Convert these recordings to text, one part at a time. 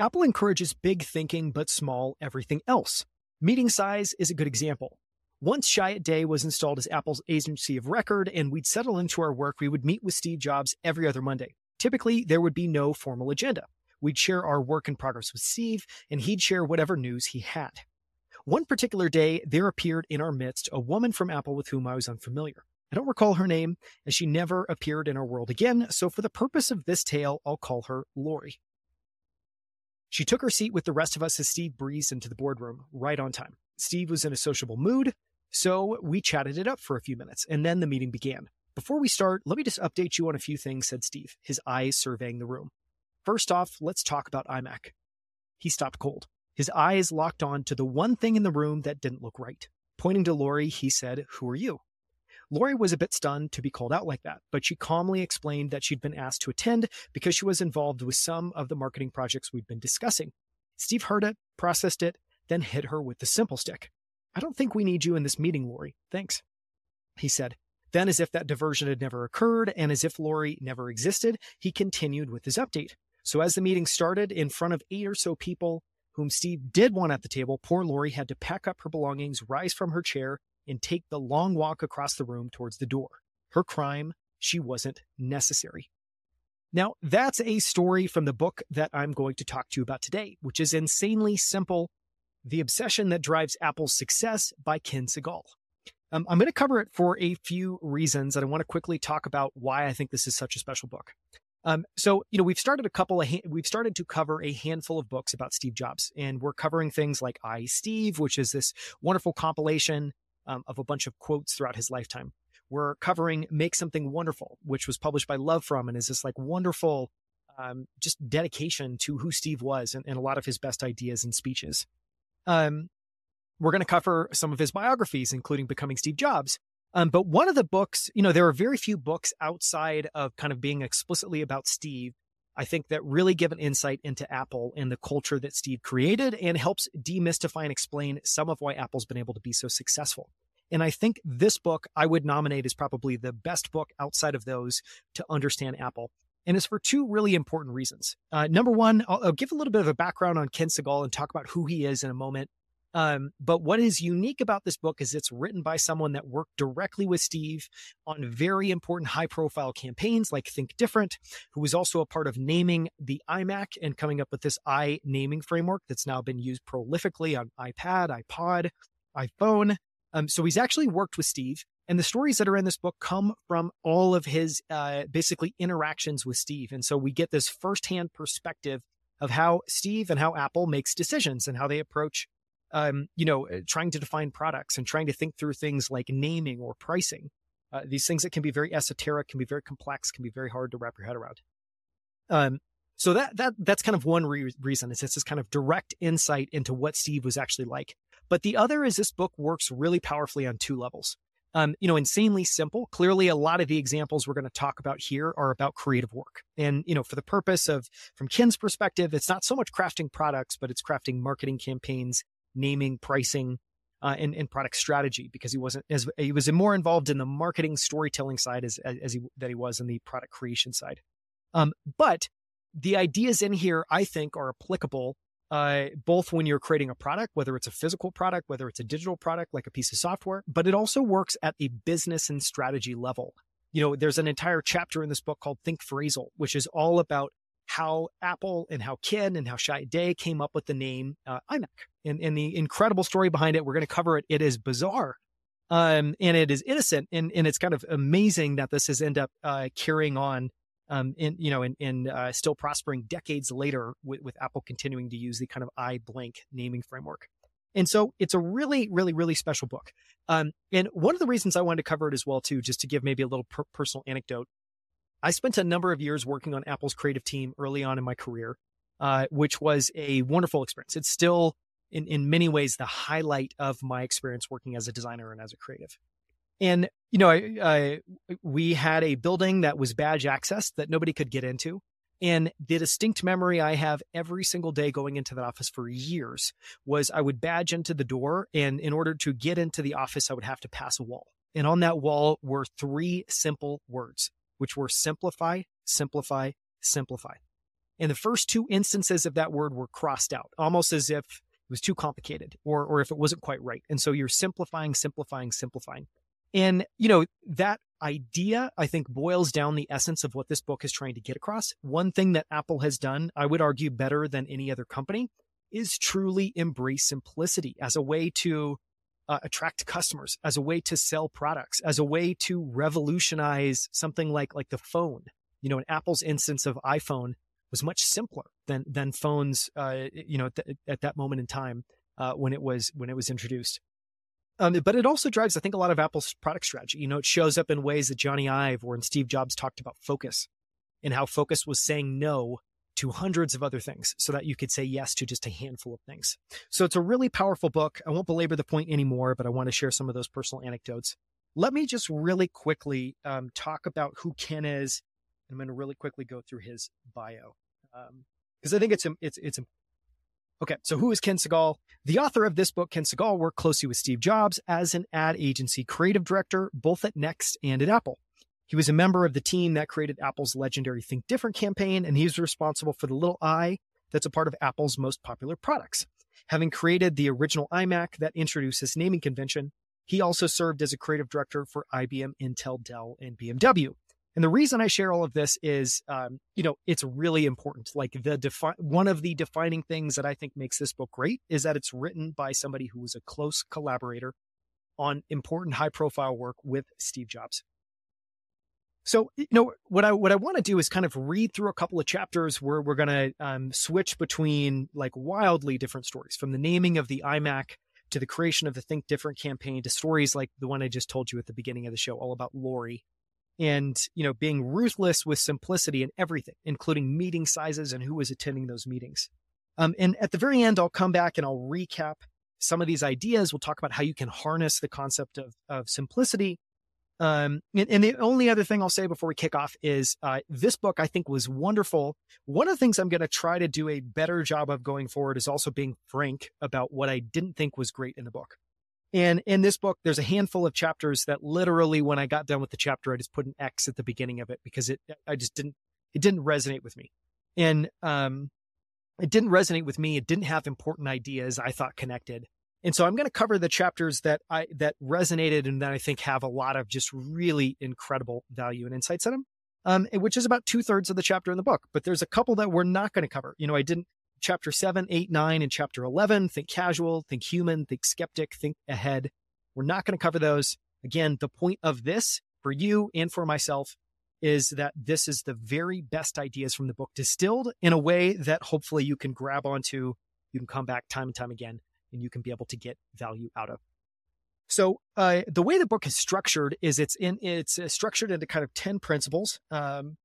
Apple encourages big thinking but small everything else. Meeting size is a good example. Once Chiat Day was installed as Apple's agency of record and we'd settle into our work, we would meet with Steve Jobs every other Monday. Typically, there would be no formal agenda. We'd share our work in progress with Steve, and he'd share whatever news he had. One particular day, there appeared in our midst a woman from Apple with whom I was unfamiliar. I don't recall her name, and she never appeared in our world again, so for the purpose of this tale, I'll call her Lori. She took her seat with the rest of us as Steve breezed into the boardroom, right on time. Steve was in a sociable mood, so we chatted it up for a few minutes, and then the meeting began. Before we start, let me just update you on a few things, said Steve, his eyes surveying the room. First off, let's talk about iMac. He stopped cold, his eyes locked on to the one thing in the room that didn't look right. Pointing to Lori, he said, Who are you? Lori was a bit stunned to be called out like that, but she calmly explained that she'd been asked to attend because she was involved with some of the marketing projects we'd been discussing. Steve heard it, processed it, then hit her with the simple stick. I don't think we need you in this meeting, Lori. Thanks. He said. Then, as if that diversion had never occurred and as if Lori never existed, he continued with his update. So, as the meeting started in front of eight or so people whom Steve did want at the table, poor Lori had to pack up her belongings, rise from her chair, and take the long walk across the room towards the door. Her crime, she wasn't necessary. Now, that's a story from the book that I'm going to talk to you about today, which is insanely simple The Obsession That Drives Apple's Success by Ken Segall. Um, I'm going to cover it for a few reasons, and I want to quickly talk about why I think this is such a special book. Um, so, you know, we've started a couple of, ha- we've started to cover a handful of books about Steve Jobs, and we're covering things like I, Steve, which is this wonderful compilation um, of a bunch of quotes throughout his lifetime. We're covering Make Something Wonderful, which was published by Love From and is this like wonderful, um, just dedication to who Steve was and, and, a lot of his best ideas and speeches. Um, we're going to cover some of his biographies, including Becoming Steve Jobs. Um, but one of the books, you know, there are very few books outside of kind of being explicitly about Steve I think that really give an insight into Apple and the culture that Steve created and helps demystify and explain some of why Apple's been able to be so successful. And I think this book I would nominate is probably the best book outside of those to understand Apple. And it's for two really important reasons. Uh, number one, I'll, I'll, give a little bit of a background on Ken Segall and talk about who he is in a moment. Um, but what is unique about this book is it's written by someone that worked directly with Steve on very important high profile campaigns like Think Different, who was also a part of naming the iMac and coming up with this i naming framework that's now been used prolifically on iPad, iPod, iPhone. Um, so he's actually worked with Steve. And the stories that are in this book come from all of his uh, basically interactions with Steve. And so we get this firsthand perspective of how Steve and how Apple makes decisions and how they approach um, you know, uh, trying to define products and trying to think through things like naming or pricing. Uh, these things that can be very esoteric, can be very complex, can be very hard to wrap your head around. Um, so that that that's kind of one re- reason. It's this kind of direct insight into what Steve was actually like. But the other is this book works really powerfully on two levels. Um, you know, insanely simple. Clearly, a lot of the examples we're going to talk about here are about creative work. And, you know, for the purpose of, from Ken's perspective, it's not so much crafting products, but it's crafting marketing campaigns naming, pricing, uh, and, and product strategy because he wasn't as he was more involved in the marketing storytelling side as as he that he was in the product creation side. Um, but the ideas in here, I think, are applicable uh, both when you're creating a product, whether it's a physical product, whether it's a digital product like a piece of software, but it also works at a business and strategy level. You know, there's an entire chapter in this book called Think Phrasal, which is all about how Apple and how Ken and how Chiat Day came up with the name uh, iMac and, and the incredible story behind it. We're going to cover it. It is bizarre. Um, and it is innocent and, and it's kind of amazing that this has ended up uh, carrying on um, in you know in, in uh, still prospering decades later with, with Apple continuing to use the kind of I blank naming framework. And so it's a really, really, really special book. Um, and one of the reasons I wanted to cover it as well, too, just to give maybe a little per- personal anecdote, I spent a number of years working on Apple's creative team early on in my career, uh, which was a wonderful experience. It's still, in, in many ways, the highlight of my experience working as a designer and as a creative. And, you know, I, I, we had a building that was badge access that nobody could get into. And the distinct memory I have every single day going into that office for years was I would badge into the door. And in order to get into the office, I would have to pass a wall. And on that wall were three simple words which were simplify, simplify, simplify. And the first two instances of that word were crossed out, almost as if it was too complicated or, or if it wasn't quite right. And so you're simplifying, simplifying, simplifying. And, you know, that idea, I think, boils down the essence of what this book is trying to get across. One thing that Apple has done, I would argue better than any other company, is truly embrace simplicity as a way to uh, attract customers, as a way to sell products, as a way to revolutionize something like like the phone. You know, in Apple's instance of iPhone was much simpler than than phones. Uh, you know, at, the, at, that moment in time uh, when it was when it was introduced. Um, but it also drives, I think, a lot of Apple's product strategy. You know, it shows up in ways that Jony Ive or in Steve Jobs talked about focus and how focus was saying no to hundreds of other things so that you could say yes to just a handful of things. So it's a really powerful book. I won't belabor the point anymore, but I want to share some of those personal anecdotes. Let me just really quickly um, talk about who Ken is. I'm going to really quickly go through his bio because um, I think it's it's it's Okay, so who is Ken Segall? The author of this book, Ken Segall, worked closely with Steve Jobs as an ad agency creative director, both at Next and at Apple. He was a member of the team that created Apple's legendary Think Different campaign, and he's responsible for the little i that's a part of Apple's most popular products. Having created the original iMac that introduced this naming convention, he also served as a creative director for IBM, Intel, Dell, and BMW. And the reason I share all of this is, um, you know, it's really important. Like the defi- one of the defining things that I think makes this book great is that it's written by somebody who was a close collaborator on important high profile work with Steve Jobs. So, you know, what I what I want to do is kind of read through a couple of chapters where we're going to um, switch between like wildly different stories, from the naming of the iMac to the creation of the Think Different campaign to stories like the one I just told you at the beginning of the show, all about Lori, and you know being ruthless with simplicity in everything, including meeting sizes and who was attending those meetings. Um, and at the very end, I'll come back and I'll recap some of these ideas. We'll talk about how you can harness the concept of of simplicity um, and, and, the only other thing I'll say before we kick off is uh, this book I think was wonderful. One of the things I'm going to try to do a better job of going forward is also being frank about what I didn't think was great in the book. And in this book, there's a handful of chapters that literally, when I got done with the chapter, I just put an X at the beginning of it because it, I just didn't, it didn't resonate with me. And, um, it didn't resonate with me. It didn't have important ideas I thought connected. And so I'm going to cover the chapters that I that resonated and that I think have a lot of just really incredible value and insights in them. Um, which is about two thirds of the chapter in the book. But there's a couple that we're not going to cover. You know, I didn't chapter seven, eight, nine, and chapter 11, think casual, think human, think skeptic, think ahead. We're not going to cover those. Again, the point of this for you and for myself is that this is the very best ideas from the book distilled in a way that hopefully you can grab onto. You can come back time and time again and you can be able to get value out of. So uh, the way the book is structured is it's in it's uh, structured into kind of ten principles, um,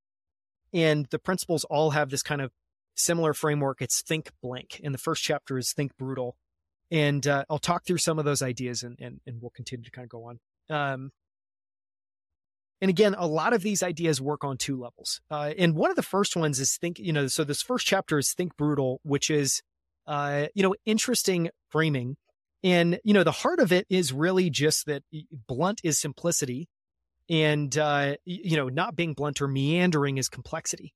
and the principles all have this kind of similar framework. It's think blank, and the first chapter is think brutal, and uh, I'll talk through some of those ideas, and and, and we'll continue to kind of go on. Um, and again, a lot of these ideas work on two levels. Uh, and one of the first ones is think, you know, so this first chapter is think brutal, which is uh, you know, interesting framing. And, you know, the heart of it is really just that blunt is simplicity and, uh, you know, not being blunt or meandering is complexity.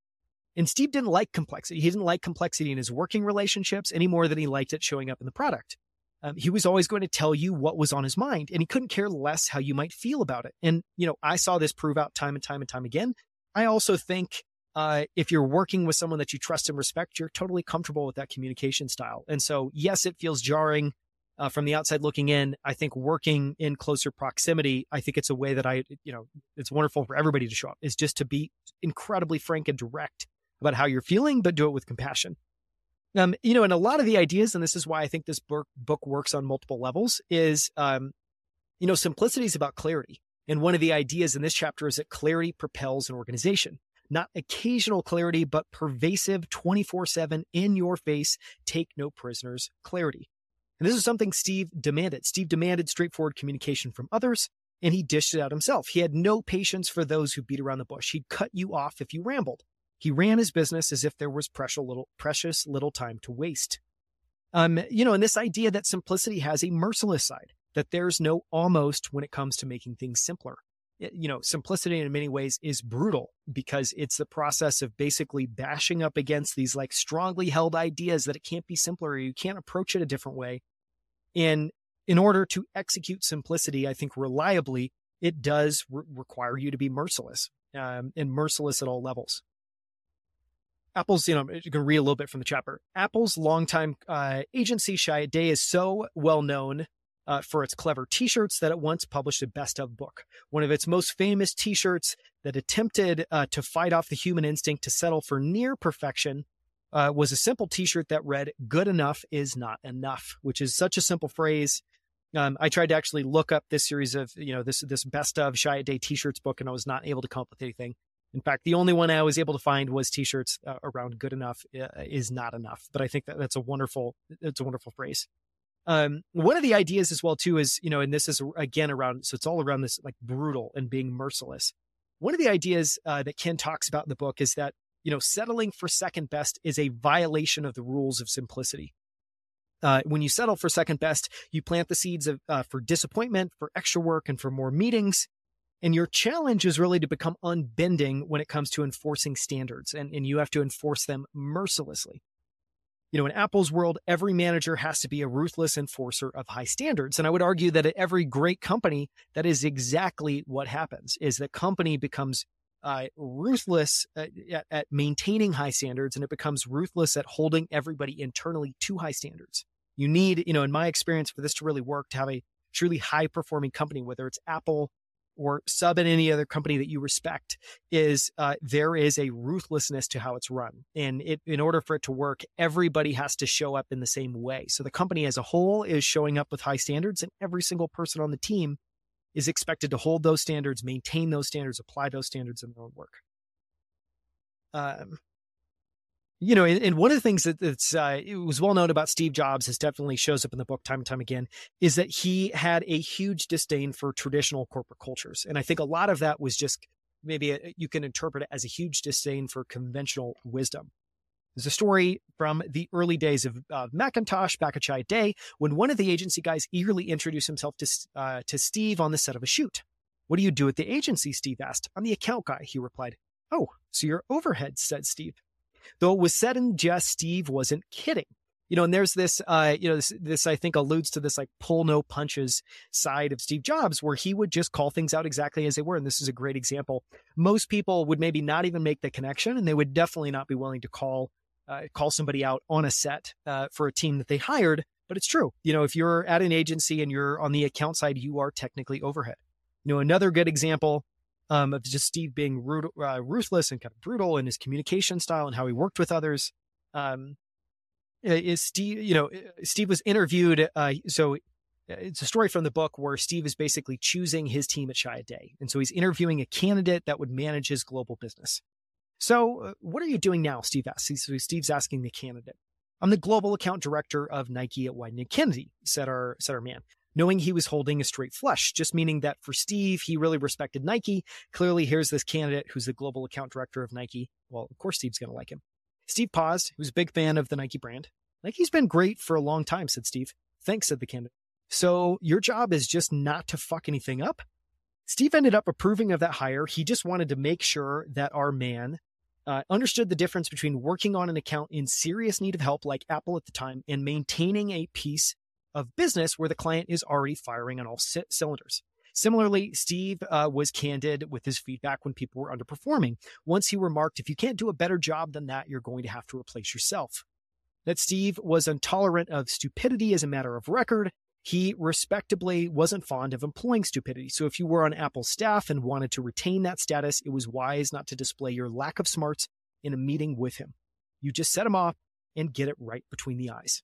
And Steve didn't like complexity. He didn't like complexity in his working relationships any more than he liked it showing up in the product. Um, he was always going to tell you what was on his mind and he couldn't care less how you might feel about it. And, you know, I saw this prove out time and time and time again. I also think uh, if you're working with someone that you trust and respect, you're totally comfortable with that communication style. And so, yes, it feels jarring uh, from the outside looking in. I think working in closer proximity, I think it's a way that I, you know, it's wonderful for everybody to show up is just to be incredibly frank and direct about how you're feeling, but do it with compassion. Um, you know, and a lot of the ideas, and this is why I think this book, book works on multiple levels, is, um, you know, simplicity is about clarity. And one of the ideas in this chapter is that clarity propels an organization not occasional clarity, but pervasive 24 7 in your face, take no prisoners clarity. And this is something Steve demanded. Steve demanded straightforward communication from others, and he dished it out himself. He had no patience for those who beat around the bush. He'd cut you off if you rambled. He ran his business as if there was precious little, precious little time to waste. Um, you know, and this idea that simplicity has a merciless side, that there's no almost when it comes to making things simpler. You know, simplicity in many ways is brutal because it's the process of basically bashing up against these like strongly held ideas that it can't be simpler or you can't approach it a different way. And in order to execute simplicity, I think reliably, it does re- require you to be merciless um, and merciless at all levels. Apple's, you know, you can read a little bit from the chapter. Apple's longtime uh, agency, Chiat Day, is so well known uh, for its clever T-shirts that it once published a best-of book. One of its most famous T-shirts that attempted uh, to fight off the human instinct to settle for near perfection uh, was a simple T-shirt that read "Good enough is not enough," which is such a simple phrase. Um, I tried to actually look up this series of, you know, this this best of Chiat Day T-shirts book, and I was not able to come up with anything. In fact, the only one I was able to find was T-shirts uh, around "Good enough uh, is not enough." But I think that that's a wonderful, it's a wonderful phrase. Um, one of the ideas as well too is, you know, and this is again around, so it's all around this like brutal and being merciless. One of the ideas uh, that Ken talks about in the book is that you know settling for second best is a violation of the rules of simplicity. Uh, when you settle for second best, you plant the seeds of, uh, for disappointment, for extra work, and for more meetings. And your challenge is really to become unbending when it comes to enforcing standards, and, and you have to enforce them mercilessly you know, in Apple's world, every manager has to be a ruthless enforcer of high standards. And I would argue that at every great company, that is exactly what happens is the company becomes uh, ruthless at, at, maintaining high standards and it becomes ruthless at holding everybody internally to high standards. You need, you know, in my experience, for this to really work, to have a truly high performing company, whether it's Apple or sub in any other company that you respect is uh, there is a ruthlessness to how it's run. And it, in order for it to work everybody has to show up in the same way. So the company as a whole is showing up with high standards and every single person on the team is expected to hold those standards maintain those standards apply those standards in their own work. Um, you know, and, one of the things that, that's uh, it was well known about Steve Jobs, this definitely shows up in the book time and time again, is that he had a huge disdain for traditional corporate cultures, and I think a lot of that was just maybe a, you can interpret it as a huge disdain for conventional wisdom. There's a story from the early days of uh, Macintosh back at Chiat Day when one of the agency guys eagerly introduced himself to uh, to Steve on the set of a shoot. What do you do at the agency? Steve asked. I'm the account guy. He replied. Oh, so you're overhead, said Steve. Though it was said in jest, Steve wasn't kidding. You know, and there's this, uh, you know, this, this I think alludes to this like pull no punches side of Steve Jobs, where he would just call things out exactly as they were. And this is a great example. Most people would maybe not even make the connection, and they would definitely not be willing to call uh, call somebody out on a set uh, for a team that they hired. But it's true. You know, if you're at an agency and you're on the account side, you are technically overhead. You know, another good example um, of just Steve being uh, ruthless and kind of brutal in his communication style and how he worked with others. Um, is Steve, you know, Steve was interviewed. Uh, so it's a story from the book where Steve is basically choosing his team at Chiat Day. And so he's interviewing a candidate that would manage his global business. So, uh, what are you doing now? Steve asks. So Steve's asking the candidate. I'm the global account director of Nike at Wieden Kennedy, said our, said our man knowing he was holding a straight flush, just meaning that for Steve, he really respected Nike. Clearly, here's this candidate who's the global account director of Nike. Well, of course, Steve's going to like him. Steve paused, who's a big fan of the Nike brand. Nike's been great for a long time, said Steve. Thanks, said the candidate. So your job is just not to fuck anything up? Steve ended up approving of that hire. He just wanted to make sure that our man uh, understood the difference between working on an account in serious need of help, like Apple at the time, and maintaining a piece of business where the client is already firing on all c- cylinders. Similarly, Steve uh, was candid with his feedback when people were underperforming. Once he remarked, if you can't do a better job than that, you're going to have to replace yourself. That Steve was intolerant of stupidity as a matter of record. He respectably wasn't fond of employing stupidity. So if you were on Apple's staff and wanted to retain that status, it was wise not to display your lack of smarts in a meeting with him. You just set him off and get it right between the eyes.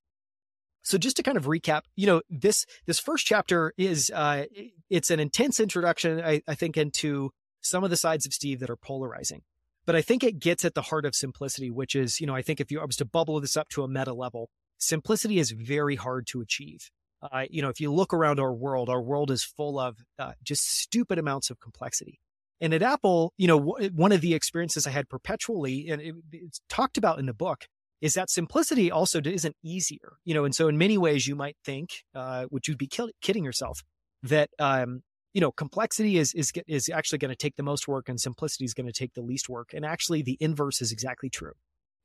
So just to kind of recap, you know, this this first chapter is uh, it's an intense introduction, I, I think, into some of the sides of Steve that are polarizing. But I think it gets at the heart of simplicity, which is, you know, I think if you I was to bubble this up to a meta level, simplicity is very hard to achieve. Uh, you know, if you look around our world, our world is full of uh, just stupid amounts of complexity. And at Apple, you know, w- one of the experiences I had perpetually, and it, it's talked about in the book, is that simplicity also isn't easier, you know, and so in many ways you might think, uh, which you'd be kidding yourself, that um, you know, complexity is is is actually going to take the most work, and simplicity is going to take the least work. And actually, the inverse is exactly true.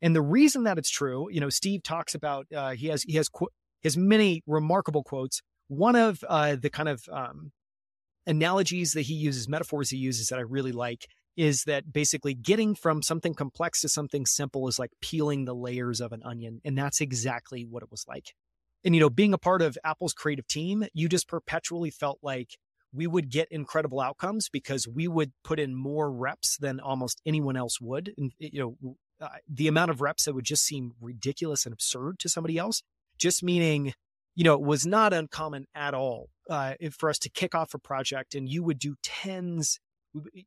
And the reason that it's true, you know, Steve talks about uh, he has he has qu- his many remarkable quotes. One of uh, the kind of um, analogies that he uses, metaphors he uses that I really like, is that basically getting from something complex to something simple is like peeling the layers of an onion, and that's exactly what it was like. And you know, being a part of Apple's creative team, you just perpetually felt like we would get incredible outcomes because we would put in more reps than almost anyone else would. And, you know, uh, the amount of reps that would just seem ridiculous and absurd to somebody else, just meaning, you know, it was not uncommon at all uh, for us to kick off a project and you would do tens,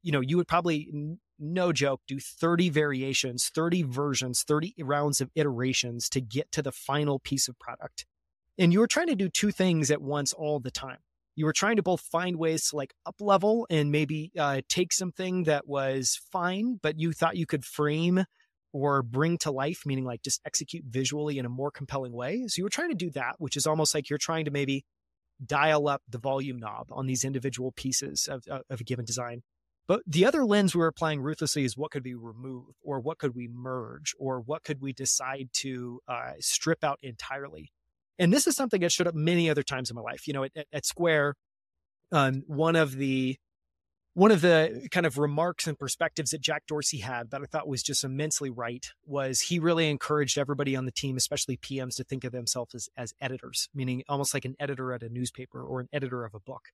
you know, you would probably, no joke, do 30 variations, 30 versions, 30 rounds of iterations to get to the final piece of product. And you were trying to do two things at once all the time you were trying to both find ways to like up level and maybe uh, take something that was fine, but you thought you could frame or bring to life, meaning like just execute visually in a more compelling way. So you were trying to do that, which is almost like you're trying to maybe dial up the volume knob on these individual pieces of, of a given design. But the other lens we were applying ruthlessly is what could we remove or what could we merge or what could we decide to uh, strip out entirely. And this is something that showed up many other times in my life. You know, at, at Square, um, one of the one of the kind of remarks and perspectives that Jack Dorsey had that I thought was just immensely right was he really encouraged everybody on the team, especially PMs, to think of themselves as, as editors, meaning almost like an editor at a newspaper or an editor of a book.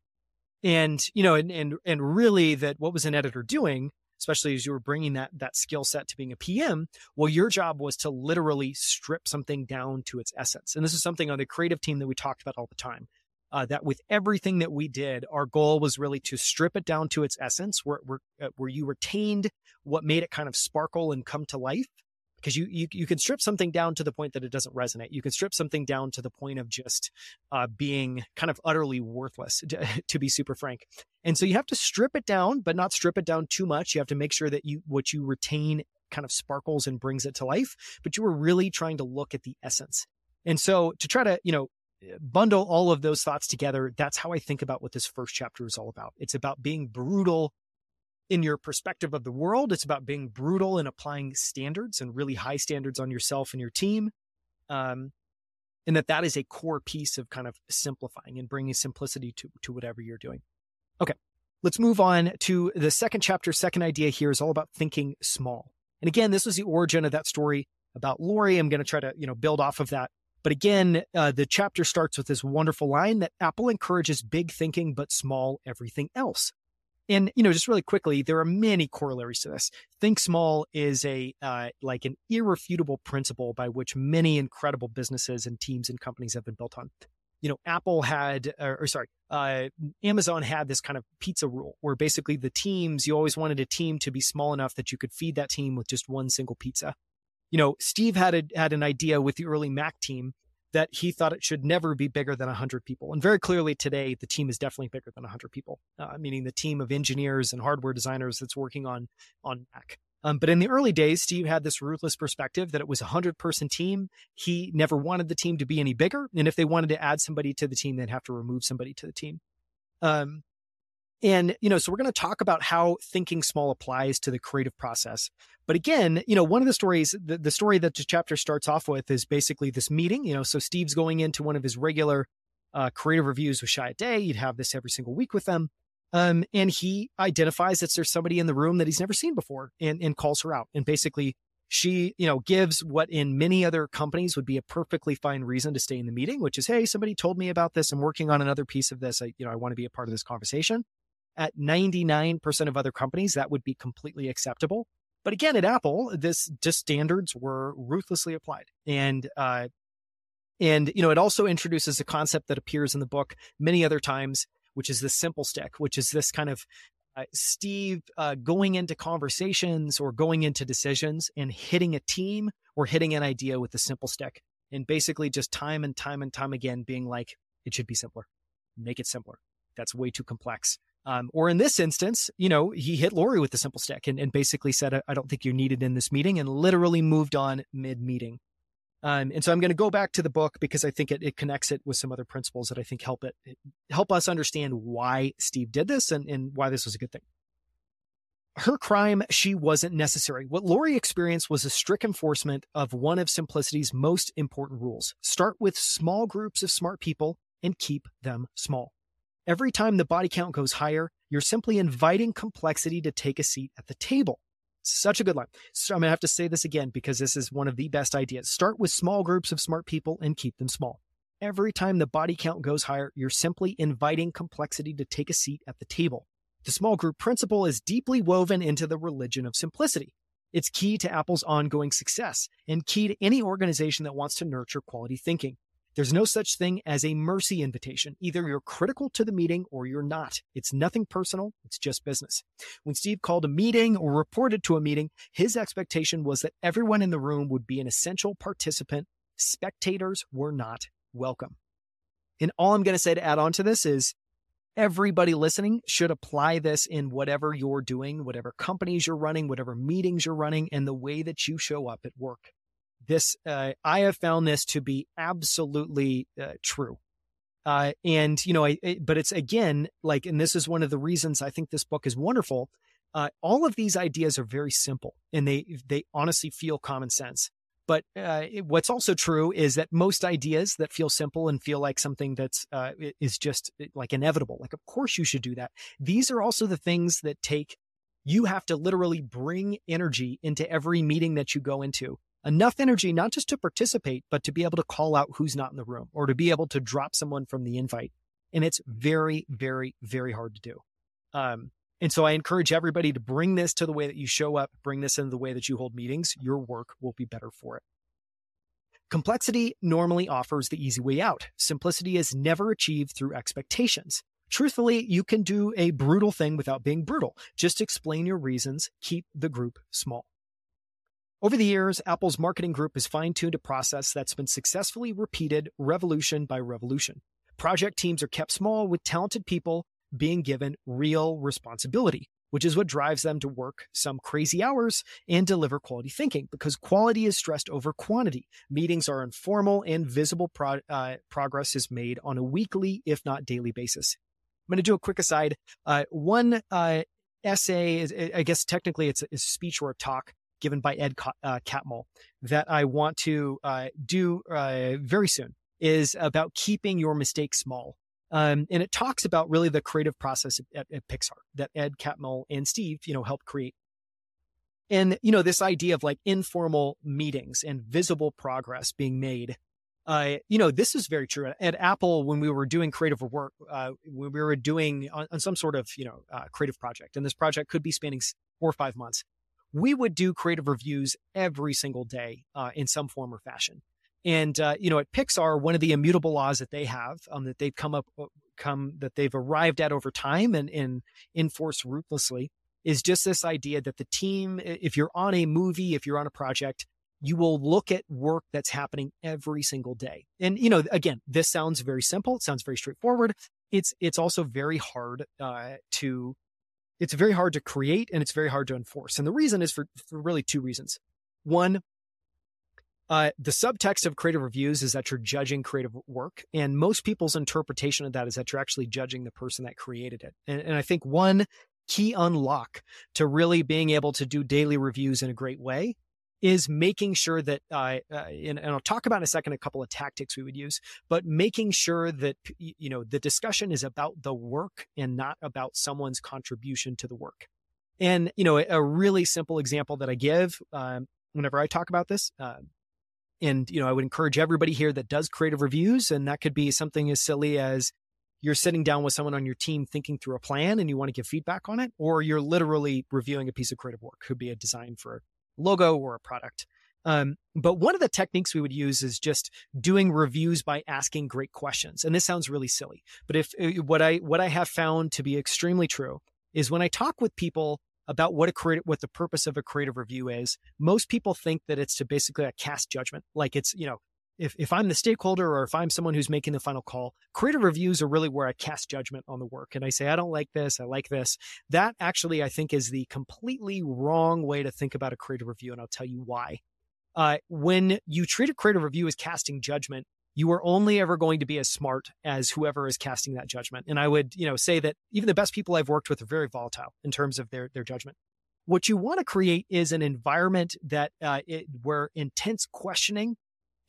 And, you know, and, and, and really that what was an editor doing especially as you were bringing that that skill set to being a PM, well, your job was to literally strip something down to its essence. And this is something on the creative team that we talked about all the time. Uh, that with everything that we did, our goal was really to strip it down to its essence, where where, uh, where you retained what made it kind of sparkle and come to life, because you, you you can strip something down to the point that it doesn't resonate. You can strip something down to the point of just uh, being kind of utterly worthless, to, to, be super frank. And so you have to strip it down, but not strip it down too much. You have to make sure that you what you retain kind of sparkles and brings it to life. But you were really trying to look at the essence. And so to try to you know bundle all of those thoughts together, that's how I think about what this first chapter is all about. It's about being brutal in your perspective of the world. It's about being brutal and applying standards and really high standards on yourself and your team. Um, and that that is a core piece of kind of simplifying and bringing simplicity to, to whatever you're doing. Okay. Let's move on to the second chapter. Second idea here is all about thinking small. And again, this was the origin of that story about Lori. I'm going to try to, you know, build off of that. But again, uh, the chapter starts with this wonderful line that Apple encourages big thinking, but small everything else. And you know, just really quickly, there are many corollaries to this. Think small is a uh, like an irrefutable principle by which many incredible businesses and teams and companies have been built on. You know, Apple had, or, or sorry, uh, Amazon had this kind of pizza rule where basically the teams, you always wanted a team to be small enough that you could feed that team with just one single pizza. You know, Steve had a, had an idea with the early Mac team that he thought it should never be bigger than 100 people. And very clearly today, the team is definitely bigger than 100 people, uh, meaning the team of engineers and hardware designers that's working on, on Mac. Um, but in the early days, Steve had this ruthless perspective that it was a 100 person team. He never wanted the team to be any bigger. And if they wanted to add somebody to the team, they'd have to remove somebody to the team. Um, and, you know, so we're going to talk about how thinking small applies to the creative process. But again, you know, one of the stories, the, the story that the chapter starts off with is basically this meeting. You know, so Steve's going into one of his regular uh, creative reviews with Chiat Day. You'd have this every single week with them. Um, and he identifies that there's somebody in the room that he's never seen before and, and calls her out. And basically, she, you know, gives what in many other companies would be a perfectly fine reason to stay in the meeting, which is, hey, somebody told me about this. I'm working on another piece of this. I, you know, I want to be a part of this conversation. At 99% of other companies, that would be completely acceptable. But again, at Apple, this just standards were ruthlessly applied. And, uh, and, you know, it also introduces a concept that appears in the book many other times, which is the simple stick, which is this kind of uh, Steve uh, going into conversations or going into decisions and hitting a team or hitting an idea with the simple stick. And basically just time and time and time again being like, it should be simpler. Make it simpler. That's way too complex. Um, or in this instance, you know, he hit Lori with the simple stick and, and basically said, I don't think you're needed in this meeting and literally moved on mid meeting. Um, and so I'm going to go back to the book because I think it, it connects it with some other principles that I think help it help us understand why Steve did this and, and why this was a good thing. Her crime, she wasn't necessary. What Lori experienced was a strict enforcement of one of simplicity's most important rules. Start with small groups of smart people and keep them small. Every time the body count goes higher, you're simply inviting complexity to take a seat at the table. Such a good line. So I'm going to have to say this again because this is one of the best ideas. Start with small groups of smart people and keep them small. Every time the body count goes higher, you're simply inviting complexity to take a seat at the table. The small group principle is deeply woven into the religion of simplicity. It's key to Apple's ongoing success and key to any organization that wants to nurture quality thinking. There's no such thing as a mercy invitation. Either you're critical to the meeting or you're not. It's nothing personal. It's just business. When Steve called a meeting or reported to a meeting, his expectation was that everyone in the room would be an essential participant. Spectators were not welcome. And all I'm going to say to add on to this is everybody listening should apply this in whatever you're doing, whatever companies you're running, whatever meetings you're running, and the way that you show up at work this uh, I have found this to be absolutely uh, true. Uh, and you know, I, it, but it's again like, and this is one of the reasons I think this book is wonderful. Uh, all of these ideas are very simple, and they they honestly feel common sense. But uh, what's also true is that most ideas that feel simple and feel like something that's uh, is just like inevitable, like of course you should do that. These are also the things that take you have to literally bring energy into every meeting that you go into enough energy, not just to participate, but to be able to call out who's not in the room or to be able to drop someone from the invite. And it's very, very, very hard to do. Um, and so I encourage everybody to bring this to the way that you show up, bring this into the way that you hold meetings. Your work will be better for it. Complexity normally offers the easy way out. Simplicity is never achieved through expectations. Truthfully, you can do a brutal thing without being brutal. Just explain your reasons, keep the group small. Over the years, Apple's marketing group has fine tuned a process that's been successfully repeated revolution by revolution. Project teams are kept small with talented people being given real responsibility, which is what drives them to work some crazy hours and deliver quality thinking because quality is stressed over quantity. Meetings are informal and visible pro- uh, progress is made on a weekly, if not daily basis. I'm going to do a quick aside. Uh, one uh, essay, is, I guess technically it's it's a speech or a talk given by Ed uh, Catmull that I want to uh, do uh, very soon is about keeping your mistakes small. Um, and it talks about really the creative process at, at Pixar that Ed Catmull and Steve, you know, helped create. And, you know, this idea of like informal meetings and visible progress being made uh, you know, this is very true. At Apple, when we were doing creative work, uh, when we were doing on, on some sort of, you know, uh, creative project, and this project could be spanning four or five months, we would do creative reviews every single day uh, in some form or fashion. And uh, you know, at Pixar, one of the immutable laws that they have, um, that they've come up, uh, come that they've arrived at over time and, and enforce ruthlessly, is just this idea that the team, if you're on a movie, if you're on a project, you will look at work that's happening every single day. And you know, again, this sounds very simple. It sounds very straightforward. It's it's also very hard uh, to it's very hard to create and it's very hard to enforce. And the reason is for, for really two reasons. One, uh, the subtext of creative reviews is that you're judging creative work, and most people's interpretation of that is that you're actually judging the person that created it. And, and I think one key unlock to really being able to do daily reviews in a great way is making sure that, uh, uh, and, and, I'll talk about in a second a couple of tactics we would use, but making sure that, you know, the discussion is about the work and not about someone's contribution to the work. And, you know, a, really simple example that I give um, whenever I talk about this, uh, and, you know, I would encourage everybody here that does creative reviews, and that could be something as silly as, you're sitting down with someone on your team thinking through a plan and you want to give feedback on it, or you're literally reviewing a piece of creative work. Could be a design for logo or a product. Um, but one of the techniques we would use is just doing reviews by asking great questions. And this sounds really silly, but if uh, what I what I have found to be extremely true is when I talk with people about what a creative what the purpose of a creative review is, most people think that it's to basically cast judgment, like it's you know if, if I'm the stakeholder or if I'm someone who's making the final call, creative reviews are really where I cast judgment on the work and I say, I don't like this, I like this. That actually, I think, is the completely wrong way to think about a creative review. And I'll tell you why. uh, when you treat a creative review as casting judgment, you are only ever going to be as smart as whoever is casting that judgment. And I would, you know, say that even the best people I've worked with are very volatile in terms of their their judgment. What you want to create is an environment that uh, it, where intense questioning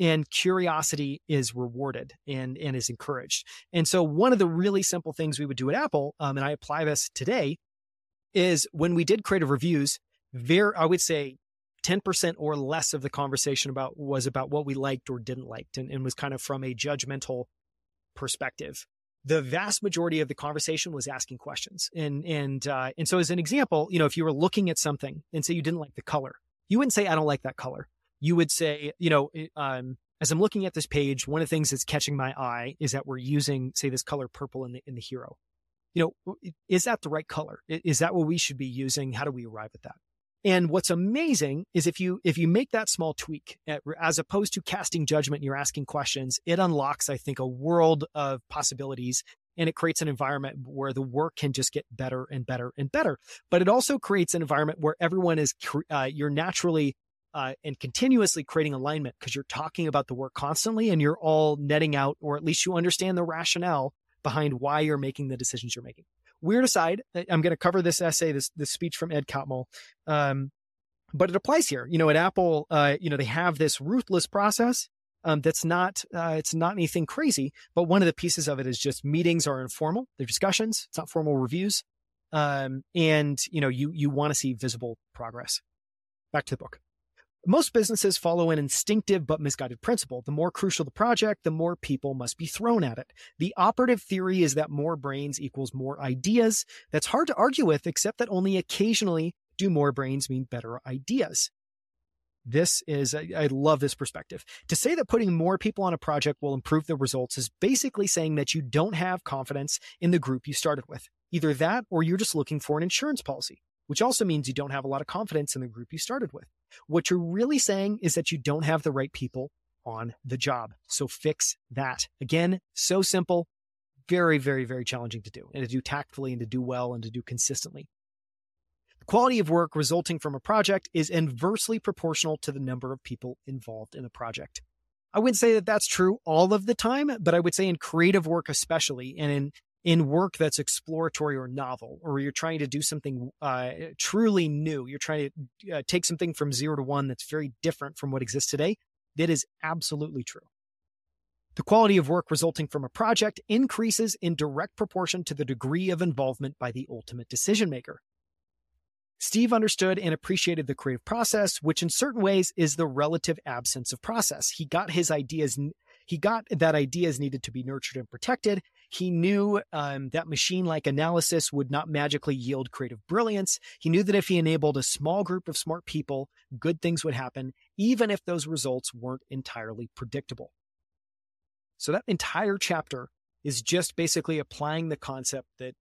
and curiosity is rewarded and and is encouraged. And so one of the really simple things we would do at Apple, um, and I apply this today, is when we did creative reviews. Very, I would say 10% or less of the conversation about was about what we liked or didn't like and, and was kind of from a judgmental perspective the vast majority of the conversation was asking questions and and uh, and so as an example you know if you were looking at something and say you didn't like the color you wouldn't say i don't like that color you would say you know um, as i'm looking at this page one of the things that's catching my eye is that we're using say this color purple in the in the hero you know is that the right color is that what we should be using how do we arrive at that and what's amazing is if you if you make that small tweak, eh, as opposed to casting judgment, you're asking questions. It unlocks, I think, a world of possibilities, and it creates an environment where the work can just get better and better and better. But it also creates an environment where everyone is uh, you're naturally uh, and continuously creating alignment because you're talking about the work constantly, and you're all netting out, or at least you understand the rationale behind why you're making the decisions you're making weird aside, I'm going to cover this essay, this this speech from Ed Catmull, um, but it applies here. You know, at Apple, uh, you know, they have this ruthless process um, that's not uh, it's not anything crazy, but one of the pieces of it is just meetings are informal, they're discussions, it's not formal reviews, um, and you know, you you want to see visible progress. Back to the book. Most businesses follow an instinctive but misguided principle. The more crucial the project, the more people must be thrown at it. The operative theory is that more brains equals more ideas. That's hard to argue with, except that only occasionally do more brains mean better ideas. This is, I love this perspective. To say that putting more people on a project will improve the results is basically saying that you don't have confidence in the group you started with. Either that or you're just looking for an insurance policy which also means you don't have a lot of confidence in the group you started with. What you're really saying is that you don't have the right people on the job. So fix that. Again, so simple, very, very, very challenging to do and to do tactfully and to do well and to do consistently. The quality of work resulting from a project is inversely proportional to the number of people involved in a project. I wouldn't say that that's true all of the time, but I would say in creative work, especially, and in in work that's exploratory or novel, or you're trying to do something uh, truly new, you're trying to uh, take something from zero to one that's very different from what exists today, that is absolutely true. The quality of work resulting from a project increases in direct proportion to the degree of involvement by the ultimate decision maker. Steve understood and appreciated the creative process, which in certain ways is the relative absence of process. He got his ideas, he got that ideas needed to be nurtured and protected, he knew um, that machine like analysis would not magically yield creative brilliance. He knew that if he enabled a small group of smart people, good things would happen, even if those results weren't entirely predictable. So, that entire chapter is just basically applying the concept that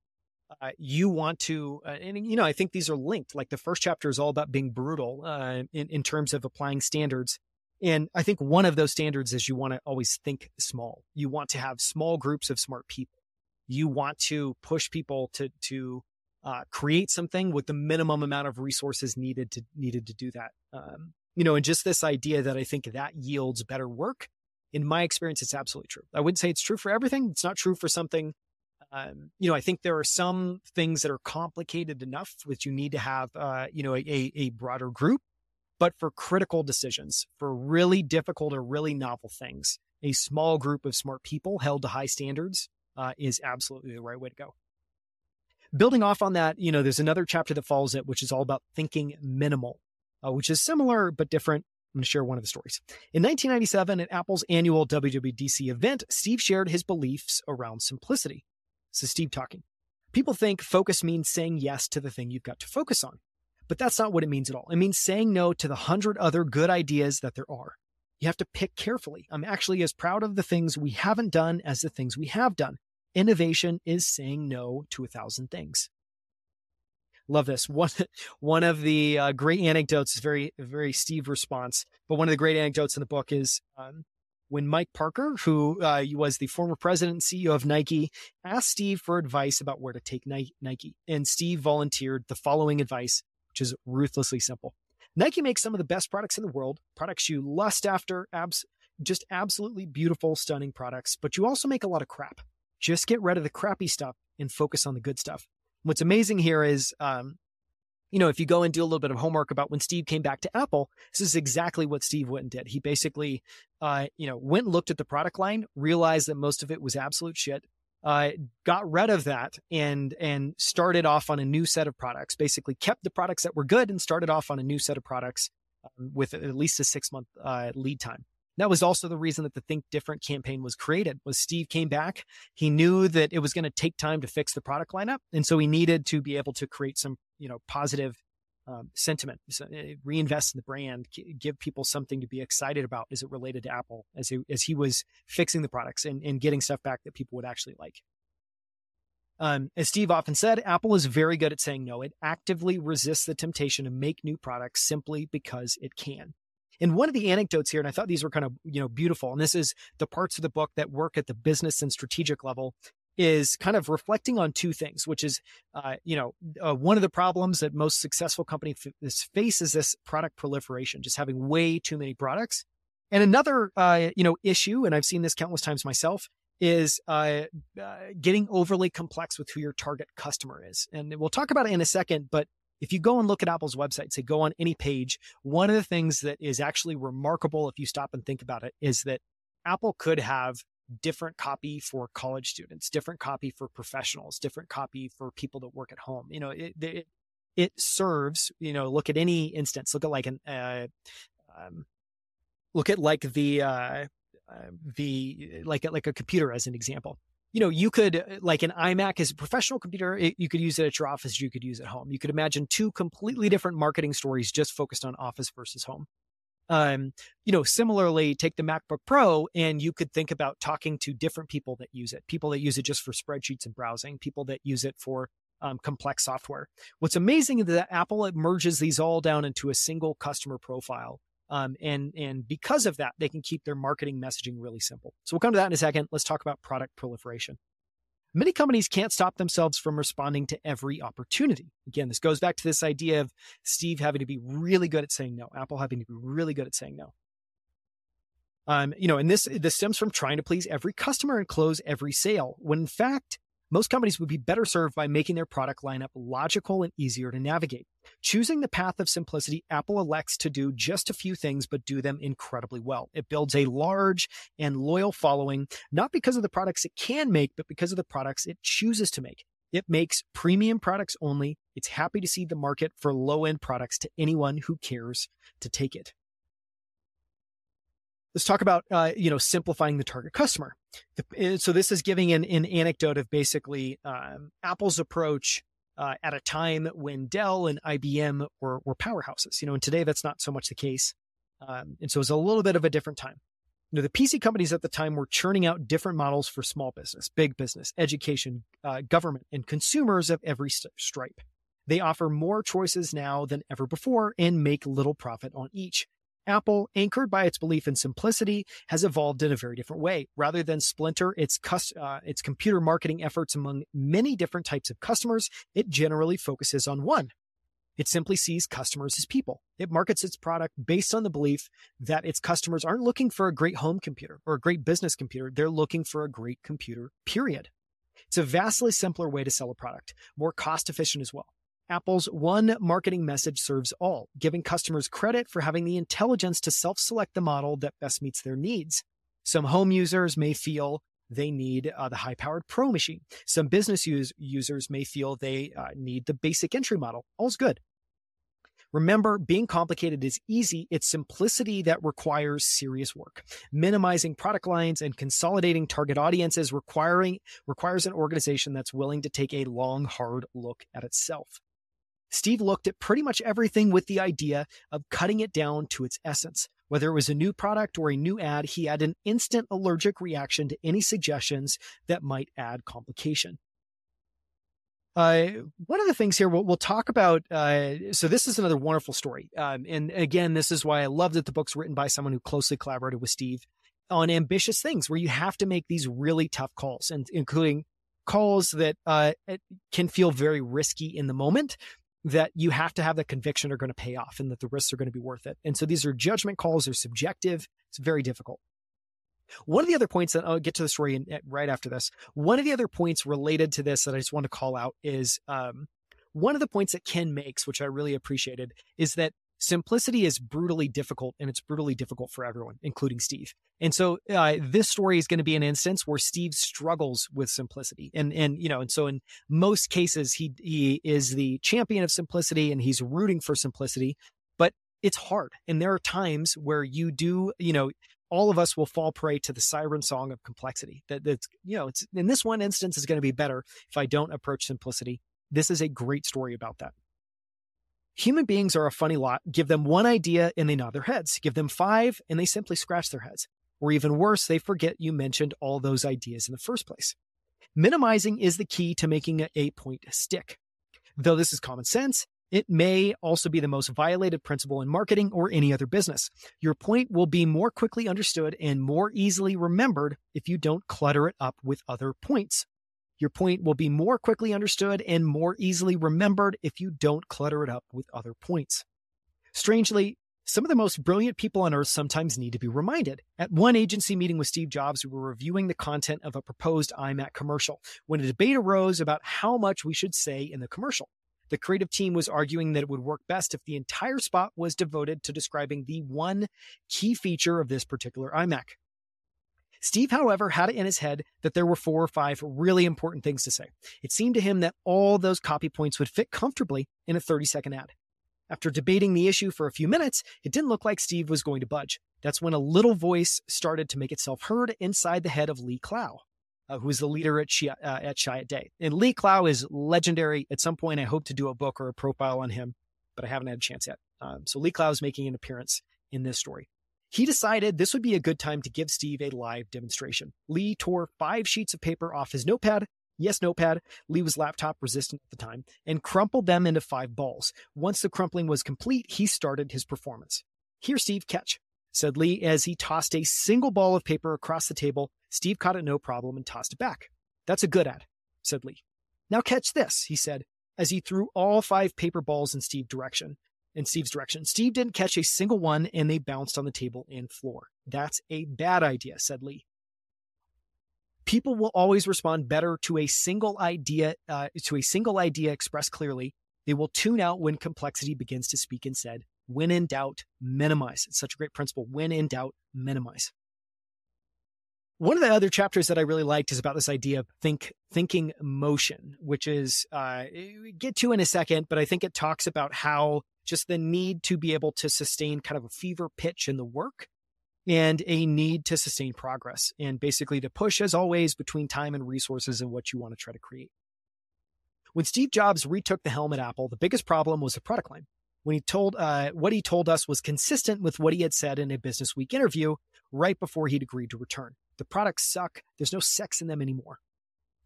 uh, you want to, uh, and you know, I think these are linked. Like the first chapter is all about being brutal uh, in, in terms of applying standards and I think one of those standards is you want to always think small. You want to have small groups of smart people. You want to push people to to uh, create something with the minimum amount of resources needed to needed to do that. Um, you know, and just this idea that I think that yields better work. In my experience, it's absolutely true. I wouldn't say it's true for everything. It's not true for something. Um, you know, I think there are some things that are complicated enough which you need to have, uh, you know, a, a broader group but for critical decisions, for really difficult or really novel things, a small group of smart people held to high standards uh, is absolutely the right way to go. Building off on that, you know, there's another chapter that follows it, which is all about thinking minimal, uh, which is similar but different. I'm going to share one of the stories. In 1997, at Apple's annual WWDC event, Steve shared his beliefs around simplicity. So, Steve talking. People think focus means saying yes to the thing you've got to focus on. But that's not what it means at all. It means saying no to the hundred other good ideas that there are. You have to pick carefully. I'm actually as proud of the things we haven't done as the things we have done. Innovation is saying no to a thousand things. Love this. One, one of the uh, great anecdotes is very, very Steve response, but one of the great anecdotes in the book is um, when Mike Parker, who uh, was the former president and CEO of Nike, asked Steve for advice about where to take Nike. And Steve volunteered the following advice which is ruthlessly simple. Nike makes some of the best products in the world, products you lust after, abs- just absolutely beautiful, stunning products, but you also make a lot of crap. Just get rid of the crappy stuff and focus on the good stuff. What's amazing here is, um, you know, if you go and do a little bit of homework about when Steve came back to Apple, this is exactly what Steve went and did. He basically, uh, you know, went and looked at the product line, realized that most of it was absolute shit, uh, got rid of that and and started off on a new set of products. Basically, kept the products that were good and started off on a new set of products um, with at least a six month uh, lead time. That was also the reason that the Think Different campaign was created. Was Steve came back, he knew that it was going to take time to fix the product lineup, and so he needed to be able to create some, you know, positive um, sentiment, so, uh, reinvest in the brand, give people something to be excited about as it related to Apple, as he, as he was fixing the products and, and getting stuff back that people would actually like. Um, as Steve often said, Apple is very good at saying no. It actively resists the temptation to make new products simply because it can. And one of the anecdotes here, and I thought these were kind of, you know, beautiful, and this is the parts of the book that work at the business and strategic level, is kind of reflecting on two things, which is, uh, you know, uh, one of the problems that most successful companies face is this product proliferation, just having way too many products. And another, uh, you know, issue, and I've seen this countless times myself, is uh, uh, getting overly complex with who your target customer is. And we'll talk about it in a second, but if you go and look at Apple's website, say go on any page, one of the things that is actually remarkable if you stop and think about it is that Apple could have different copy for college students, different copy for professionals, different copy for people that work at home. You know, it, it, it serves, you know, look at any instance, look at like an, uh, um, look at like the, uh, uh, the, like, like a computer as an example you know, you could uh, like an iMac is a professional computer. It, you could use it at your office. You could use it at home. You could imagine two completely different marketing stories just focused on office versus home. Um, you know, similarly, take the MacBook Pro and you could think about talking to different people that use it, people that use it just for spreadsheets and browsing, people that use it for um, complex software. What's amazing is that Apple merges these all down into a single customer profile um, and and because of that, they can keep their marketing messaging really simple. So we'll come to that in a second. Let's talk about product proliferation. Many companies can't stop themselves from responding to every opportunity. Again, this goes back to this idea of Steve having to be really good at saying no, Apple having to be really good at saying no. Um, you know, and this this stems from trying to please every customer and close every sale, when in fact most companies would be better served by making their product lineup logical and easier to navigate. Choosing the path of simplicity, Apple elects to do just a few things, but do them incredibly well. It builds a large and loyal following, not because of the products it can make, but because of the products it chooses to make. It makes premium products only. It's happy to see the market for low end products to anyone who cares to take it let's talk about uh, you know simplifying the target customer. The, so this is giving an, an anecdote of basically um, Apple's approach uh, at a time when Dell and IBM were were powerhouses. You know, and today that's not so much the case, um, and so it's a little bit of a different time. You know, the PC companies at the time were churning out different models for small business, big business, education, uh, government, and consumers of every st- stripe. They offer more choices now than ever before and make little profit on each. Apple, anchored by its belief in simplicity, has evolved in a very different way. Rather than splinter its, uh, its computer marketing efforts among many different types of customers, it generally focuses on one. It simply sees customers as people. It markets its product based on the belief that its customers aren't looking for a great home computer or a great business computer. They're looking for a great computer, period. It's a vastly simpler way to sell a product, more cost efficient as well. Apple's one marketing message serves all, giving customers credit for having the intelligence to self select the model that best meets their needs. Some home users may feel they need uh, the high powered pro machine. Some business use- users may feel they uh, need the basic entry model. All's good. Remember, being complicated is easy. It's simplicity that requires serious work. Minimizing product lines and consolidating target audiences requiring requires an organization that's willing to take a long, hard look at itself. Steve looked at pretty much everything with the idea of cutting it down to its essence. Whether it was a new product or a new ad, he had an instant allergic reaction to any suggestions that might add complication. Uh, one of the things here we'll, we'll talk about. Uh, so this is another wonderful story, um, and again, this is why I love that the book's written by someone who closely collaborated with Steve on ambitious things, where you have to make these really tough calls, and including calls that uh, can feel very risky in the moment, that you have to have the conviction are going to pay off and that the risks are going to be worth it. And so these are judgment calls, they're subjective. It's very difficult. One of the other points that I'll get to the story in, right after this. One of the other points related to this that I just want to call out is um, one of the points that Ken makes, which I really appreciated, is that simplicity is brutally difficult and it's brutally difficult for everyone, including Steve. And so uh, this story is going to be an instance where Steve struggles with simplicity. And, and, you know, and so in most cases, he, he is the champion of simplicity and he's rooting for simplicity, but it's hard. And there are times where you do, you know, all of us will fall prey to the siren song of complexity that that's, you know, it's in this one instance is going to be better if I don't approach simplicity. This is a great story about that. Human beings are a funny lot. Give them one idea and they nod their heads. Give them five and they simply scratch their heads. Or even worse, they forget you mentioned all those ideas in the first place. Minimizing is the key to making a point stick. Though this is common sense, it may also be the most violated principle in marketing or any other business. Your point will be more quickly understood and more easily remembered if you don't clutter it up with other points. Your point will be more quickly understood and more easily remembered if you don't clutter it up with other points. Strangely, some of the most brilliant people on earth sometimes need to be reminded. At one agency meeting with Steve Jobs, we were reviewing the content of a proposed iMac commercial when a debate arose about how much we should say in the commercial. The creative team was arguing that it would work best if the entire spot was devoted to describing the one key feature of this particular iMac. Steve, however, had it in his head that there were four or five really important things to say. It seemed to him that all those copy points would fit comfortably in a 30 second ad. After debating the issue for a few minutes, it didn't look like Steve was going to budge. That's when a little voice started to make itself heard inside the head of Lee Clow, uh, who is the leader at, uh, at Chiat Day. And Lee Clow is legendary. At some point, I hope to do a book or a profile on him, but I haven't had a chance yet. Um, so Lee Clow is making an appearance in this story. He decided this would be a good time to give Steve a live demonstration. Lee tore five sheets of paper off his notepad. Yes, notepad. Lee was laptop resistant at the time and crumpled them into five balls. Once the crumpling was complete, he started his performance. Here, Steve, catch, said Lee as he tossed a single ball of paper across the table. Steve caught it no problem and tossed it back. That's a good ad, said Lee. Now catch this, he said, as he threw all five paper balls in Steve's direction in Steve's direction. Steve didn't catch a single one and they bounced on the table and floor. That's a bad idea, said Lee. People will always respond better to a single idea, uh, to a single idea expressed clearly. They will tune out when complexity begins to speak instead. When in doubt, minimize. It's such a great principle. When in doubt, minimize. One of the other chapters that I really liked is about this idea of think thinking motion, which is uh, get to in a second, but I think it talks about how just the need to be able to sustain kind of a fever pitch in the work and a need to sustain progress and basically to push as always between time and resources and what you want to try to create. When Steve Jobs retook the helm at Apple, the biggest problem was the product line. When he told uh, what he told us was consistent with what he had said in a Business Week interview right before he'd agreed to return. The products suck. There's no sex in them anymore.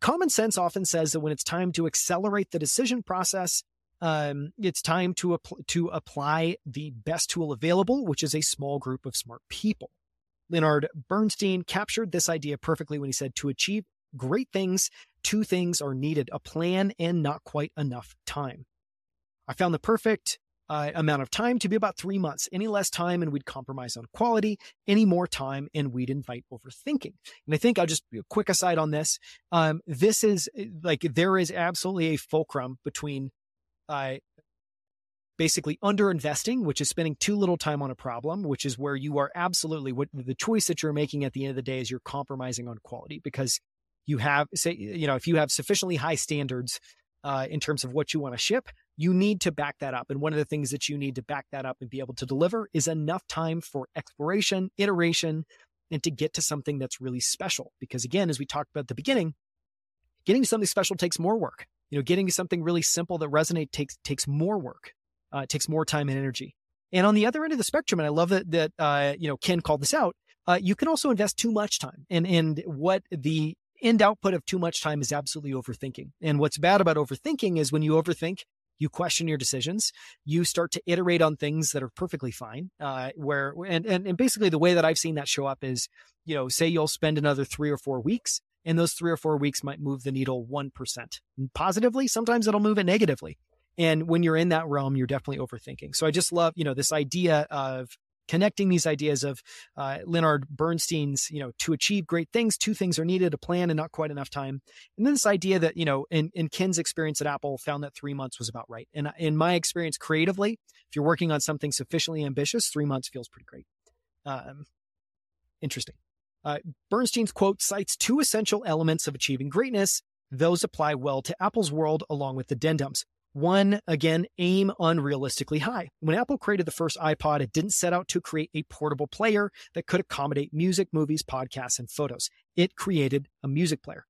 Common sense often says that when it's time to accelerate the decision process, um, it's time to, to apply the best tool available, which is a small group of smart people. Leonard Bernstein captured this idea perfectly when he said, To achieve great things, two things are needed a plan and not quite enough time. I found the perfect uh, amount of time to be about three months. Any less time, and we'd compromise on quality. Any more time, and we'd invite overthinking. And I think I'll just a quick aside on this. Um, this is like there is absolutely a fulcrum between uh, basically under investing, which is spending too little time on a problem, which is where you are absolutely what the choice that you're making at the end of the day is you're compromising on quality because you have say you know if you have sufficiently high standards uh, in terms of what you want to ship, you need to back that up. And one of the things that you need to back that up and be able to deliver is enough time for exploration, iteration, and to get to something that's really special. Because again, as we talked about at the beginning, getting something special takes more work you know, getting something really simple that resonates takes takes more work. Uh, it takes more time and energy. And on the other end of the spectrum, and I love that that uh, you know Ken called this out. Uh, you can also invest too much time, and and what the end output of too much time is absolutely overthinking. And what's bad about overthinking is when you overthink, you question your decisions, you start to iterate on things that are perfectly fine. Uh, where and, and and basically the way that I've seen that show up is, you know, say you'll spend another three or four weeks and those three or four weeks might move the needle 1% positively. Sometimes it'll move it negatively. And when you're in that realm, you're definitely overthinking. So I just love, you know, this idea of connecting these ideas of uh, Leonard Bernstein's, you know, to achieve great things, two things are needed, a plan and not quite enough time. And then this idea that, you know, in, in Ken's experience at Apple found that three months was about right. And in my experience creatively, if you're working on something sufficiently ambitious, three months feels pretty great. Um, interesting. Uh, Bernstein's quote cites two essential elements of achieving greatness. Those apply well to Apple's world along with addendums. One, again, aim unrealistically high. When Apple created the first iPod, it didn't set out to create a portable player that could accommodate music, movies, podcasts, and photos. It created a music player.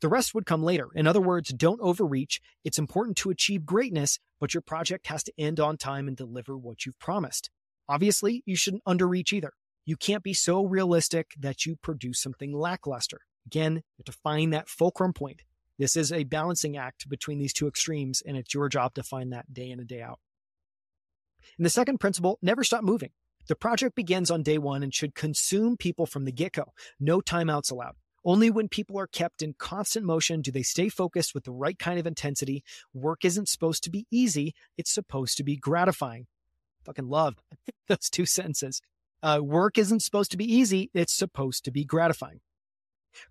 The rest would come later. In other words, don't overreach. It's important to achieve greatness, but your project has to end on time and deliver what you've promised. Obviously, you shouldn't underreach either. You can't be so realistic that you produce something lackluster. Again, you have to find that fulcrum point. This is a balancing act between these two extremes, and it's your job to find that day in and day out. And the second principle never stop moving. The project begins on day one and should consume people from the get go. No timeouts allowed. Only when people are kept in constant motion do they stay focused with the right kind of intensity. Work isn't supposed to be easy, it's supposed to be gratifying. Fucking love those two sentences. Uh, work isn't supposed to be easy, it's supposed to be gratifying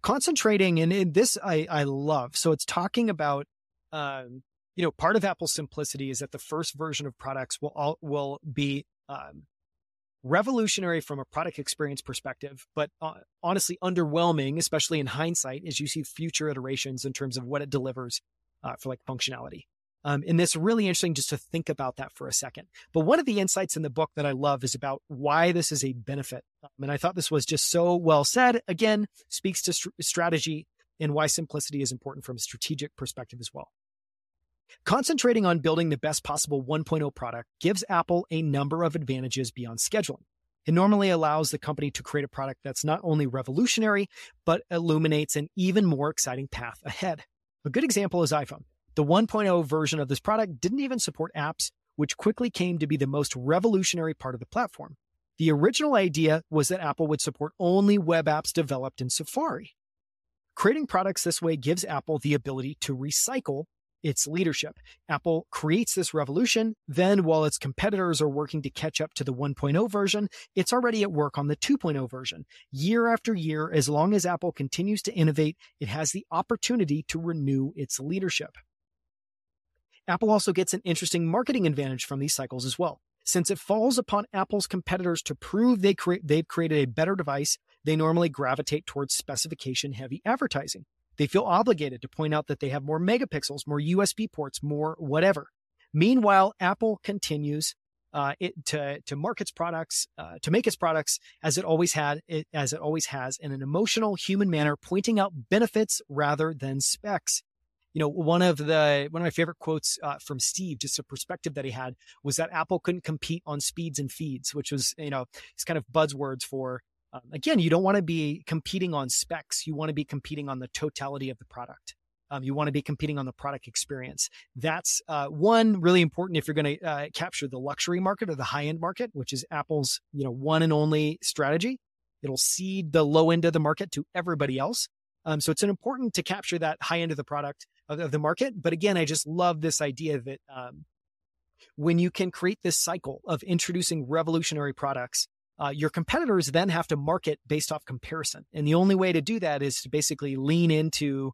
concentrating and, and this I, I love. So it's talking about, um, you know, part of Apple's simplicity is that the first version of products will all will be um, revolutionary from a product experience perspective, but uh, honestly underwhelming, especially in hindsight, as you see future iterations in terms of what it delivers uh, for like functionality. Um, and it's really interesting just to think about that for a second. But one of the insights in the book that I love is about why this is a benefit. Um, and I thought this was just so well said. Again, speaks to st- strategy and why simplicity is important from a strategic perspective as well. Concentrating on building the best possible 1.0 product gives Apple a number of advantages beyond scheduling. It normally allows the company to create a product that's not only revolutionary, but illuminates an even more exciting path ahead. A good example is iPhone. The 1.0 version of this product didn't even support apps, which quickly came to be the most revolutionary part of the platform. The original idea was that Apple would support only web apps developed in Safari. Creating products this way gives Apple the ability to recycle its leadership. Apple creates this revolution. Then, while its competitors are working to catch up to the 1.0 version, it's already at work on the 2.0 version. Year after year, as long as Apple continues to innovate, it has the opportunity to renew its leadership. Apple also gets an interesting marketing advantage from these cycles as well. Since it falls upon Apple's competitors to prove they cre- they've created a better device, they normally gravitate towards specification heavy advertising. They feel obligated to point out that they have more megapixels, more USB ports, more whatever. Meanwhile, Apple continues uh, it, to to market its products, uh, to make its products as it always had, it, as it always has, in an emotional, human manner, pointing out benefits rather than specs you know, one of the one of my favorite quotes uh, from Steve, just a perspective that he had, was that Apple couldn't compete on speeds and feeds, which was you know, it's kind of buzzwords for. Um, again, you don't want to be competing on specs. You want to be competing on the totality of the product. Um, you want to be competing on the product experience. That's uh, one really important if you're going to uh, capture the luxury market or the high end market, which is Apple's you know one and only strategy. It'll cede the low end of the market to everybody else. Um, so it's an important to capture that high end of the product of, of the market. But again, I just love this idea that um, when you can create this cycle of introducing revolutionary products, uh, your competitors then have to market based off comparison. And the only way to do that is to basically lean into,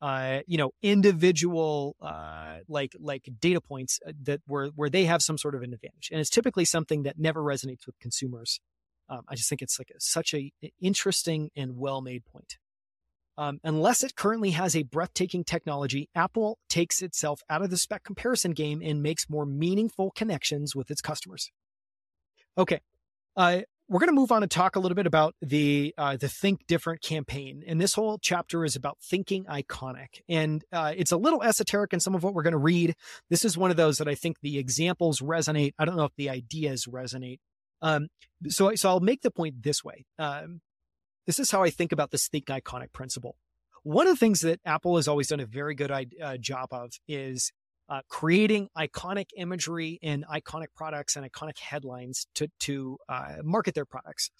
uh, you know, individual uh, like like data points uh, that where where they have some sort of an advantage. And it's typically something that never resonates with consumers. Um, I just think it's like a, such a interesting and well made point. Um, unless it currently has a breathtaking technology, Apple takes itself out of the spec comparison game and makes more meaningful connections with its customers. Okay, uh, we're going to move on and talk a little bit about the uh, the Think Different campaign, and this whole chapter is about thinking iconic, and uh, it's a little esoteric in some of what we're going to read. This is one of those that I think the examples resonate. I don't know if the ideas resonate. Um, so, so I'll make the point this way. Um, this is how I think about this think iconic principle. One of the things that Apple has always done a very good uh, job of is uh, creating iconic imagery and iconic products and iconic headlines to to uh, market their products.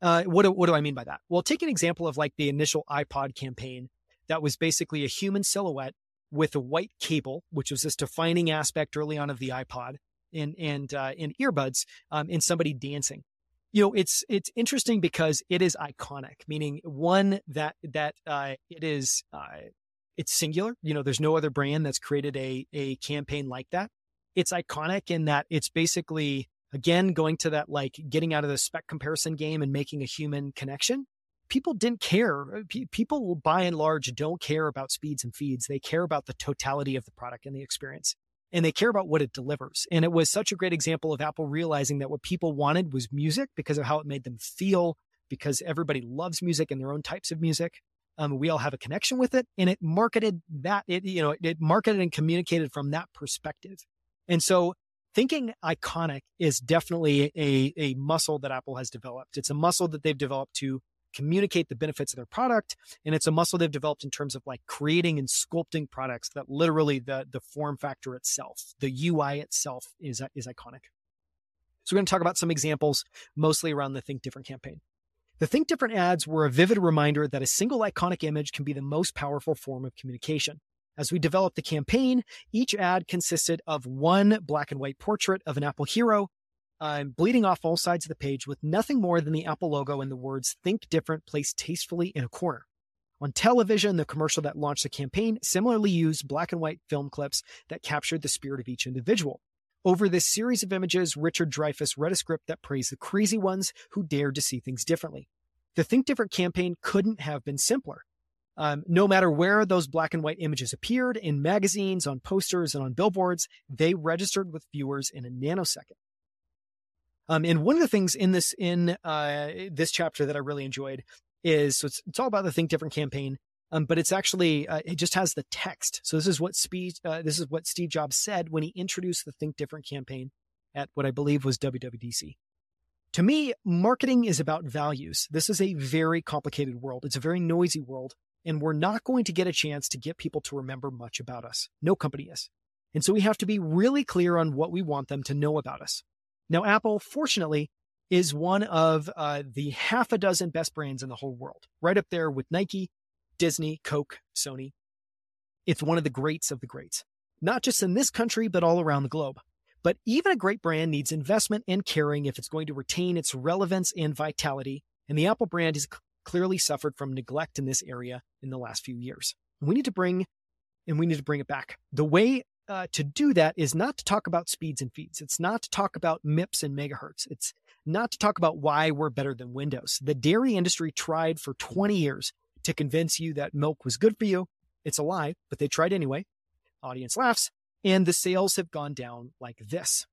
Uh, what do, what do I mean by that? Well, take an example of like the initial iPod campaign that was basically a human silhouette with a white cable, which was this defining aspect early on of the iPod, and and uh, and earbuds, um, and somebody dancing. You know, it's it's interesting because it is iconic, meaning one that that uh, it is uh, it's singular. You know, there's no other brand that's created a a campaign like that. It's iconic in that it's basically again going to that like getting out of the spec comparison game and making a human connection people didn't care. Uh, people, by and large, don't care about speeds and feeds. They care about the totality of the product and the experience, and they care about what it delivers. And it was such a great example of Apple realizing that what people wanted was music because of how it made them feel, because everybody loves music and their own types of music. Um, we all have a connection with it, and it marketed that. It you know it marketed and communicated from that perspective. And so thinking iconic is definitely a, a muscle that Apple has developed. It's a muscle that they've developed to communicate the benefits of their product. And it's a muscle they've developed in terms of like creating and sculpting products that literally the, the form factor itself, the UI itself is, uh, is iconic. So we're going to talk about some examples, mostly around the Think Different campaign. The Think Different ads were a vivid reminder that a single iconic image can be the most powerful form of communication. As we developed the campaign, each ad consisted of one black and white portrait of an Apple hero I'm bleeding off all sides of the page with nothing more than the Apple logo and the words Think Different placed tastefully in a corner. On television, the commercial that launched the campaign similarly used black and white film clips that captured the spirit of each individual. Over this series of images, Richard Dreyfuss read a script that praised the crazy ones who dared to see things differently. The Think Different campaign couldn't have been simpler. Um, no matter where those black and white images appeared in magazines, on posters, and on billboards, they registered with viewers in a nanosecond. Um, and one of the things in this in uh, this chapter that I really enjoyed is so it's, it's all about the Think Different campaign, um, but it's actually uh, it just has the text. So this is what Steve uh, this is what Steve Jobs said when he introduced the Think Different campaign at what I believe was WWDC. To me, marketing is about values. This is a very complicated world. It's a very noisy world, and we're not going to get a chance to get people to remember much about us. No company is. And so we have to be really clear on what we want them to know about us. Now, Apple, fortunately, is one of uh, the half a dozen best brands in the whole world, right up there with Nike, Disney, Coke, Sony. It's one of the greats of the greats, not just in this country, but all around the globe. But even a great brand needs investment and caring if it's going to retain its relevance and vitality. And the Apple brand has clearly suffered from neglect in this area in the last few years. We need to bring and we need to bring it back. The way uh, to do that is not to talk about speeds and feeds. It's not to talk about MIPS and megahertz. It's not to talk about why we're better than Windows. The dairy industry tried for 20 years to convince you that milk was good for you. It's a lie, but they tried anyway. Audience laughs, and the sales have gone down like this.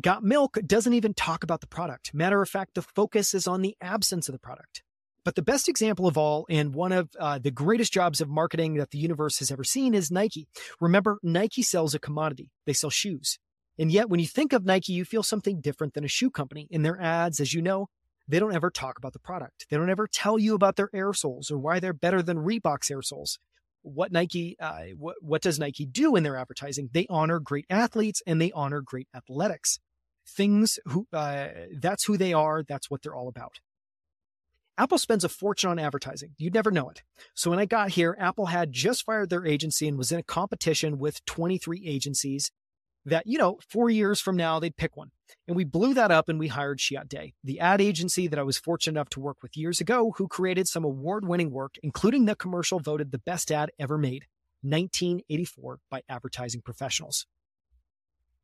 Got Milk doesn't even talk about the product. Matter of fact, the focus is on the absence of the product. But the best example of all, and one of uh, the greatest jobs of marketing that the universe has ever seen, is Nike. Remember, Nike sells a commodity, they sell shoes. And yet, when you think of Nike, you feel something different than a shoe company. In their ads, as you know, they don't ever talk about the product. They don't ever tell you about their air soles or why they're better than Reebok's air soles. What Nike, uh, what, what does Nike do in their advertising? They honor great athletes and they honor great athletics. Things who, uh, that's who they are. That's what they're all about. Apple spends a fortune on advertising. You'd never know it. So when I got here, Apple had just fired their agency and was in a competition with 23 agencies that, you know, four years from now, they'd pick one. And we blew that up and we hired Chiat the ad agency that I was fortunate enough to work with years ago, who created some award winning work, including the commercial voted the best ad ever made, 1984, by advertising professionals.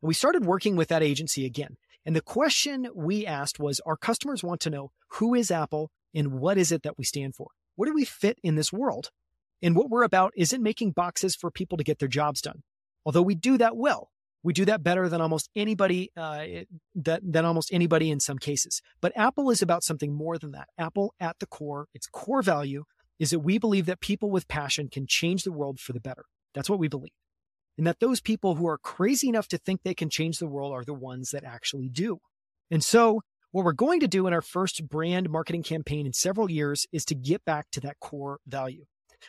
And we started working with that agency again. And the question we asked was Our customers want to know who is Apple and what is it that we stand for? What do we fit in this world? And what we're about isn't making boxes for people to get their jobs done. Although we do that well, we do that better than almost anybody uh, that, than almost anybody in some cases. But Apple is about something more than that. Apple, at the core, its core value is that we believe that people with passion can change the world for the better. That's what we believe. And that those people who are crazy enough to think they can change the world are the ones that actually do. And so what we're going to do in our first brand marketing campaign in several years is to get back to that core value.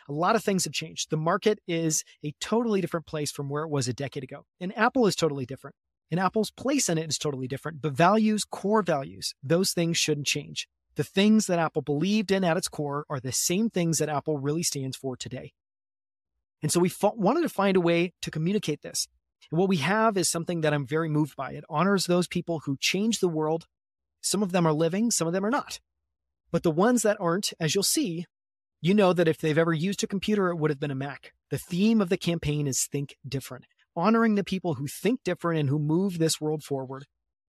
A lot of things have changed. The market is a totally different place from where it was a decade ago. And Apple is totally different. And Apple's place in it is totally different. But values, core values, those things shouldn't change. The things that Apple believed in at its core are the same things that Apple really stands for today. And so we f- wanted to find a way to communicate this. And what we have is something that I'm very moved by. It honors those people who change the world. Some of them are living, some of them are not. But the ones that aren't, as you'll see, you know that if they've ever used a computer, it would have been a Mac. The theme of the campaign is Think Different, honoring the people who think different and who move this world forward.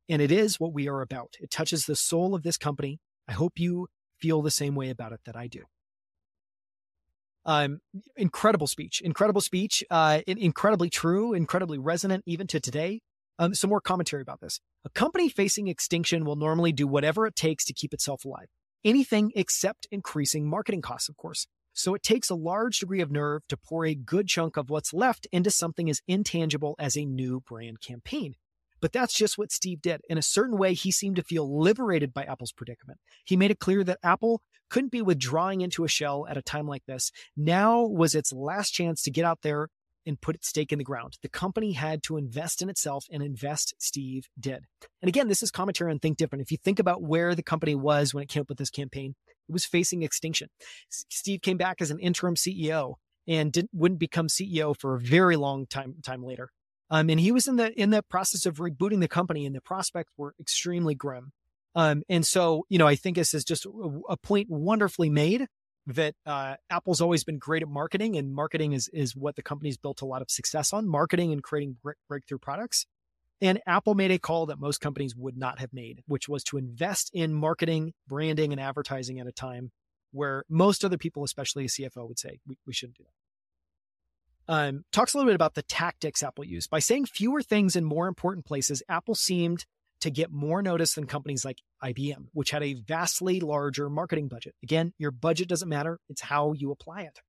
And it is what we are about. It touches the soul of this company. I hope you feel the same way about it that I do. Um, incredible speech, incredible speech, uh, incredibly true, incredibly resonant even to today. Um, some more commentary about this. A company facing extinction will normally do whatever it takes to keep itself alive. Anything except increasing marketing costs, of course. So it takes a large degree of nerve to pour a good chunk of what's left into something as intangible as a new brand campaign. But that's just what Steve did. In a certain way, he seemed to feel liberated by Apple's predicament. He made it clear that Apple couldn't be withdrawing into a shell at a time like this. Now was its last chance to get out there and put its stake in the ground. The company had to invest in itself and invest Steve did. And again, this is commentary on Think Different. If you think about where the company was when it came up with this campaign, it was facing extinction. Steve came back as an interim CEO and didn't, wouldn't become CEO for a very long time time later. Um, and he was in the in the process of rebooting the company, and the prospects were extremely grim. Um, and so, you know, I think this is just a, a point wonderfully made that uh, Apple's always been great at marketing, and marketing is is what the company's built a lot of success on. Marketing and creating breakthrough products. And Apple made a call that most companies would not have made, which was to invest in marketing, branding, and advertising at a time where most other people, especially a CFO, would say we, we shouldn't do that um, talks a little bit about the tactics Apple used. By saying fewer things in more important places, Apple seemed to get more notice than companies like IBM, which had a vastly larger marketing budget. Again, your budget doesn't matter, it's how you apply it.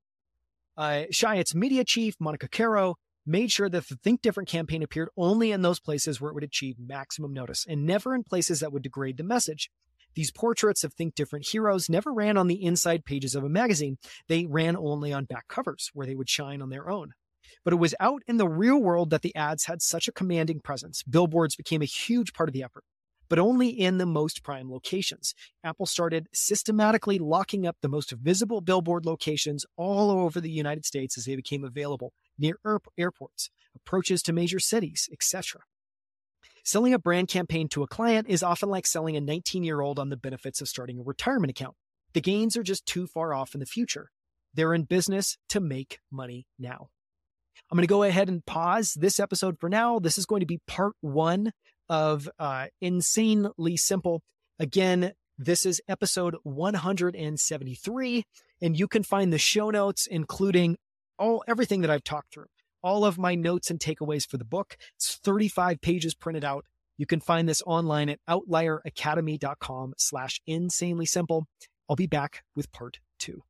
Uh, Chiat's media chief, Monica Caro, made sure that the Think Different campaign appeared only in those places where it would achieve maximum notice and never in places that would degrade the message. These portraits of Think Different heroes never ran on the inside pages of a magazine. They ran only on back covers where they would shine on their own. But it was out in the real world that the ads had such a commanding presence. Billboards became a huge part of the effort, but only in the most prime locations. Apple started systematically locking up the most visible billboard locations all over the United States as they became available near airports, approaches to major cities, etc. Selling a brand campaign to a client is often like selling a 19 year old on the benefits of starting a retirement account. The gains are just too far off in the future. They're in business to make money now. I'm going to go ahead and pause this episode for now. This is going to be part one of uh, Insanely Simple. Again, this is episode 173, and you can find the show notes, including all everything that I've talked through all of my notes and takeaways for the book. It's 35 pages printed out. You can find this online at outlieracademy.com slash insanely simple. I'll be back with part two.